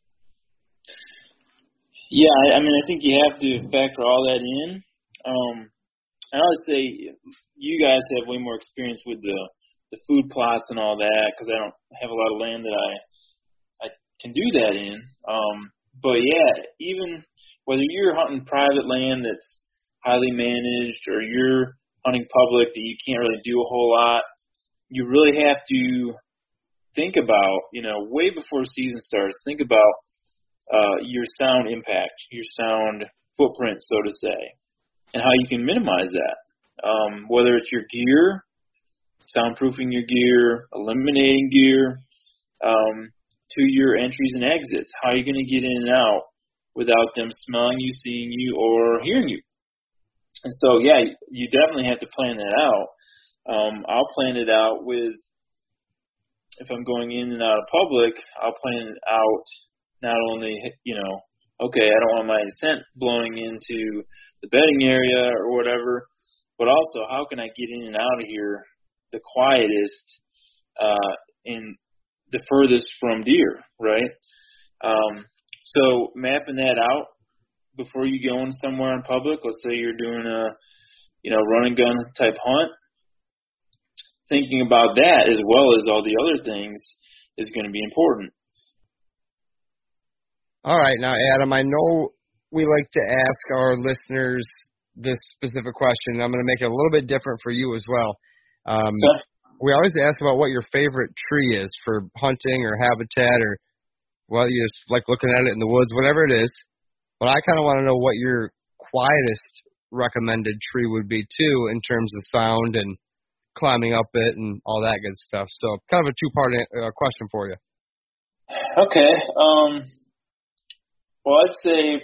Yeah, I, mean, I think you have to factor all that in. Um, and I would say you guys have way more experience with the the food plots and all that because I don't have a lot of land that I I can do that in. Um, but yeah, even whether you're hunting private land that's highly managed or you're hunting public that you can't really do a whole lot, you really have to think about, you know, way before season starts, think about uh, your sound impact, your sound footprint, so to say, and how you can minimize that. Um, whether it's your gear, soundproofing your gear, eliminating gear, um, to your entries and exits. How are you going to get in and out without them smelling you, seeing you, or hearing you? And so, yeah, you definitely have to plan that out. Um, I'll plan it out with, if I'm going in and out of public, I'll plan it out not only, you know, okay, I don't want my scent blowing into the bedding area or whatever, but also how can I get in and out of here the quietest uh, and the furthest from deer, right? Um, so mapping that out before you go in somewhere in public, let's say you're doing a, you know, run and gun type hunt, thinking about that as well as all the other things is going to be important. All right, now Adam, I know we like to ask our listeners this specific question. I'm going to make it a little bit different for you as well. Um. We always ask about what your favorite tree is for hunting or habitat, or well, you just like looking at it in the woods, whatever it is. But I kind of want to know what your quietest recommended tree would be too, in terms of sound and climbing up it and all that good stuff. So, kind of a two-part uh, question for you. Okay. Um, well, I'd say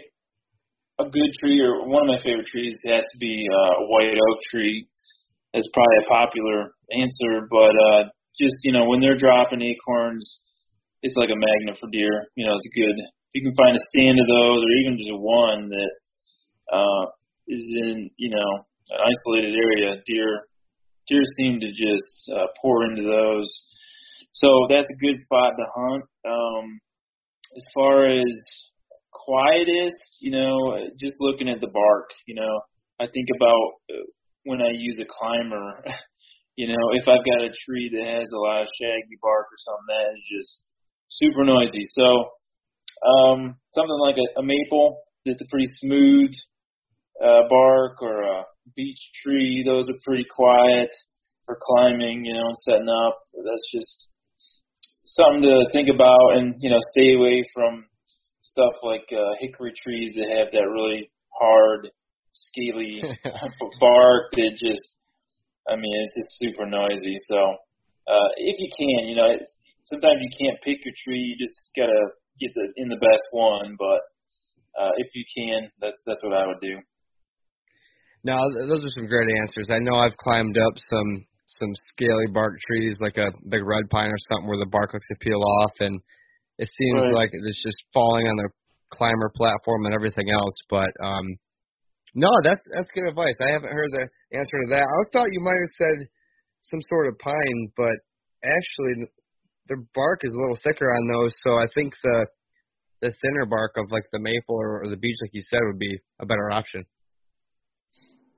a good tree, or one of my favorite trees, has to be uh, a white oak tree. That's probably a popular answer, but uh, just you know, when they're dropping acorns, it's like a magnet for deer. You know, it's good if you can find a stand of those, or even just one that uh, is in you know an isolated area, deer deer seem to just uh, pour into those. So that's a good spot to hunt. Um, as far as quietest, you know, just looking at the bark, you know, I think about uh, when I use a climber. you know, if I've got a tree that has a lot of shaggy bark or something, that is just super noisy. So um, something like a, a maple that's a pretty smooth uh, bark or a beech tree. Those are pretty quiet for climbing, you know, and setting up. That's just something to think about, and you know, stay away from stuff like uh, hickory trees that have that really hard, scaly bark that just, I mean, it's just super noisy. So, uh, if you can, you know, it's, sometimes you can't pick your tree. You just gotta get the in the best one, but uh, if you can, that's that's what I would do. Now, those are some great answers. I know I've climbed up some some scaly bark trees, like a big red pine or something, where the bark looks to peel off, and it seems right. like it's just falling on the climber platform and everything else. But um, no, that's that's good advice. I haven't heard the answer to that. I thought you might have said some sort of pine, but actually the bark is a little thicker on those, so I think the the thinner bark of like the maple or, or the beech, like you said, would be a better option.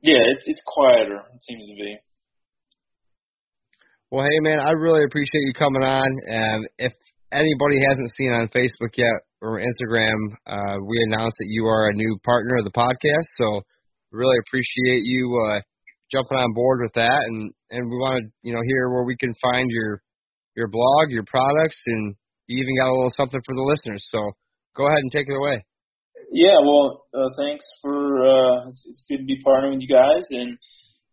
Yeah, it's it's quieter. It seems to be. Well, hey man, I really appreciate you coming on. Um, if anybody hasn't seen on Facebook yet or Instagram, uh, we announced that you are a new partner of the podcast. So really appreciate you uh, jumping on board with that, and and we want to you know hear where we can find your your blog, your products, and you even got a little something for the listeners. So go ahead and take it away. Yeah, well, uh, thanks for uh, it's, it's good to be partnering with you guys, and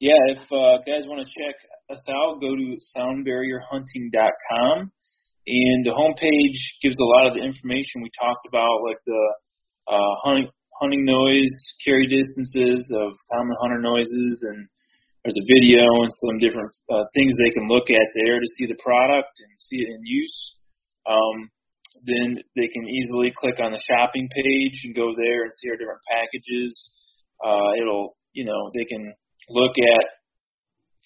yeah, if uh, guys want to check us out, go to soundbarrierhunting.com, and the homepage gives a lot of the information we talked about, like the uh, hunting hunting noise, carry distances of common hunter noises, and there's a video and some different uh, things they can look at there to see the product and see it in use. Um, then they can easily click on the shopping page and go there and see our different packages. Uh, it'll, you know, they can look at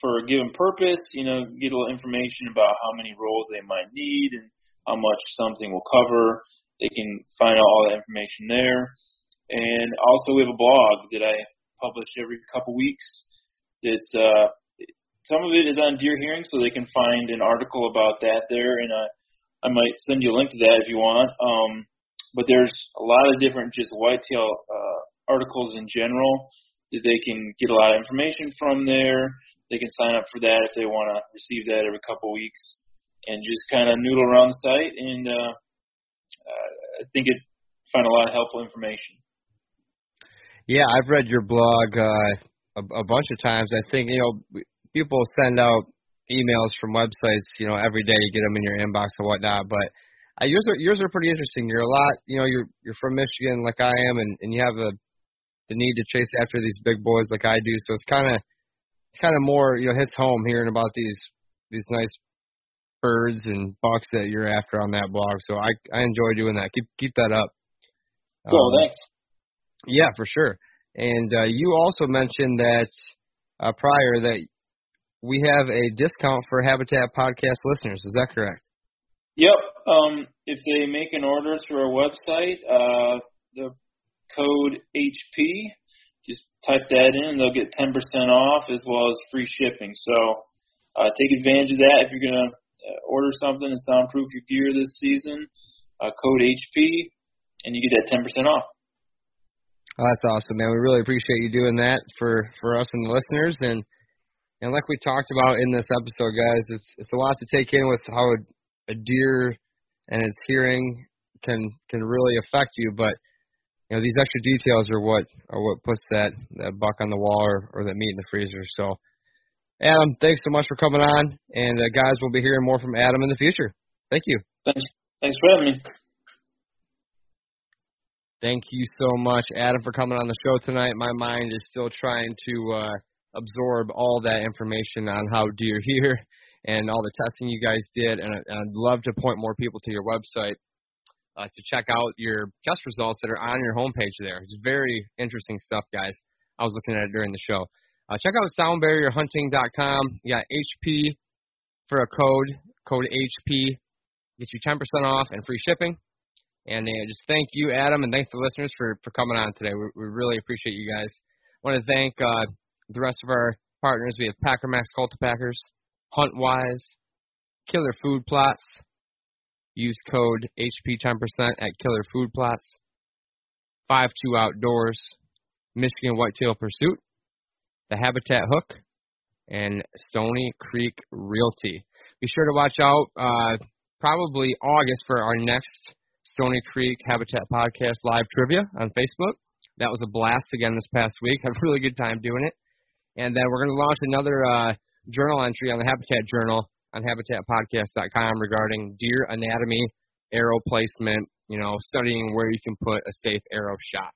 for a given purpose, you know, get a little information about how many rolls they might need and how much something will cover. They can find out all that information there. And also we have a blog that I publish every couple weeks it's uh, some of it is on deer hearing, so they can find an article about that there, and I I might send you a link to that if you want. Um, but there's a lot of different just whitetail uh, articles in general they can get a lot of information from there. They can sign up for that if they want to receive that every couple weeks, and just kind of noodle around the site. And uh, I think it find a lot of helpful information. Yeah, I've read your blog. Uh, a, a bunch of times. I think you know people send out emails from websites, you know, every day. You get them in your inbox and whatnot. But uh, yours are yours are pretty interesting. You're a lot, you know, you're you're from Michigan like I am, and and you have the the need to chase after these big boys like I do. So it's kind of it's kind of more you know hits home hearing about these these nice birds and bucks that you're after on that blog. So I I enjoy doing that. Keep keep that up. Cool, um, thanks. Yeah, for sure. And uh, you also mentioned that uh, prior that we have a discount for Habitat podcast listeners. Is that correct? Yep. Um, if they make an order through our website, uh, the code HP, just type that in, they'll get 10% off as well as free shipping. So uh, take advantage of that if you're going to uh, order something and soundproof your gear this season. Uh, code HP, and you get that 10% off. Oh, that's awesome, man. We really appreciate you doing that for for us and the listeners. And and like we talked about in this episode, guys, it's it's a lot to take in with how a, a deer and its hearing can can really affect you. But you know these extra details are what are what puts that that buck on the wall or, or that meat in the freezer. So, Adam, thanks so much for coming on, and uh, guys, we'll be hearing more from Adam in the future. Thank you. Thanks. Thanks for having me. Thank you so much, Adam, for coming on the show tonight. My mind is still trying to uh, absorb all that information on how deer hear and all the testing you guys did. And, and I'd love to point more people to your website uh, to check out your test results that are on your homepage there. It's very interesting stuff, guys. I was looking at it during the show. Uh, check out soundbarrierhunting.com. You got HP for a code, code HP, gets you 10% off and free shipping. And uh, just thank you, Adam, and thanks the listeners for, for coming on today. We, we really appreciate you guys. I want to thank uh, the rest of our partners. We have Packer Max Cultipackers, Huntwise, Killer Food Plots. Use code HP 10% at Killer Food Plots. 5 2 Outdoors, Michigan Whitetail Pursuit, The Habitat Hook, and Stony Creek Realty. Be sure to watch out uh, probably August for our next Stony Creek Habitat Podcast live trivia on Facebook. That was a blast again this past week. Had a really good time doing it. And then we're going to launch another uh, journal entry on the Habitat Journal on habitatpodcast.com regarding deer anatomy, arrow placement, you know, studying where you can put a safe arrow shot.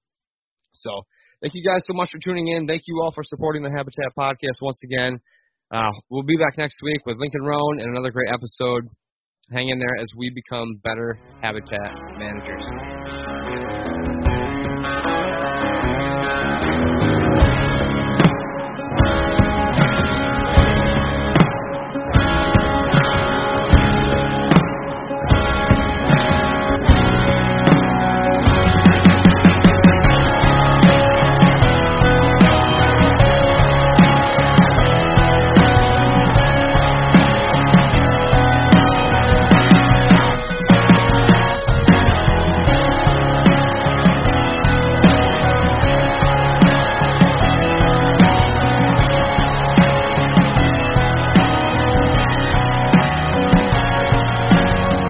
So thank you guys so much for tuning in. Thank you all for supporting the Habitat Podcast once again. Uh, we'll be back next week with Lincoln Roan and another great episode hang in there as we become better habitat managers.